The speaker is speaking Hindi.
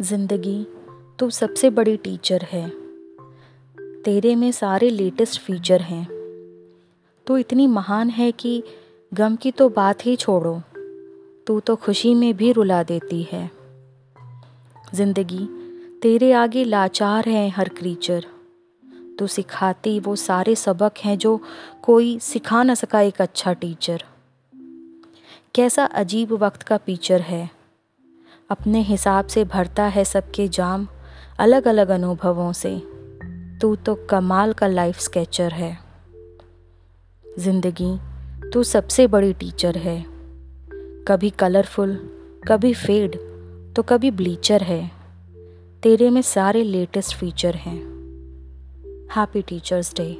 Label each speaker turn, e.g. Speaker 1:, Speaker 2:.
Speaker 1: ज़िंदगी, तू सबसे बड़ी टीचर है। तेरे में सारे लेटेस्ट फीचर हैं। तू इतनी महान है कि गम की तो बात ही छोड़ो। तू तो खुशी में भी रुला देती है। ज़िंदगी, तेरे आगे लाचार है हर क्रीचर तू सिखाती वो सारे सबक हैं जो कोई सिखा न सका एक अच्छा टीचर कैसा अजीब वक्त का पीचर है। अपने हिसाब से भरता है सबके जाम अलग अलग अनुभवों से। तू तो कमाल का लाइफ स्केचर है। ज़िंदगी, तू सबसे बड़ी टीचर है। कभी कलरफुल कभी फेड तो कभी ब्लीचर है। तेरे में सारे लेटेस्ट फीचर हैं। Happy teachers day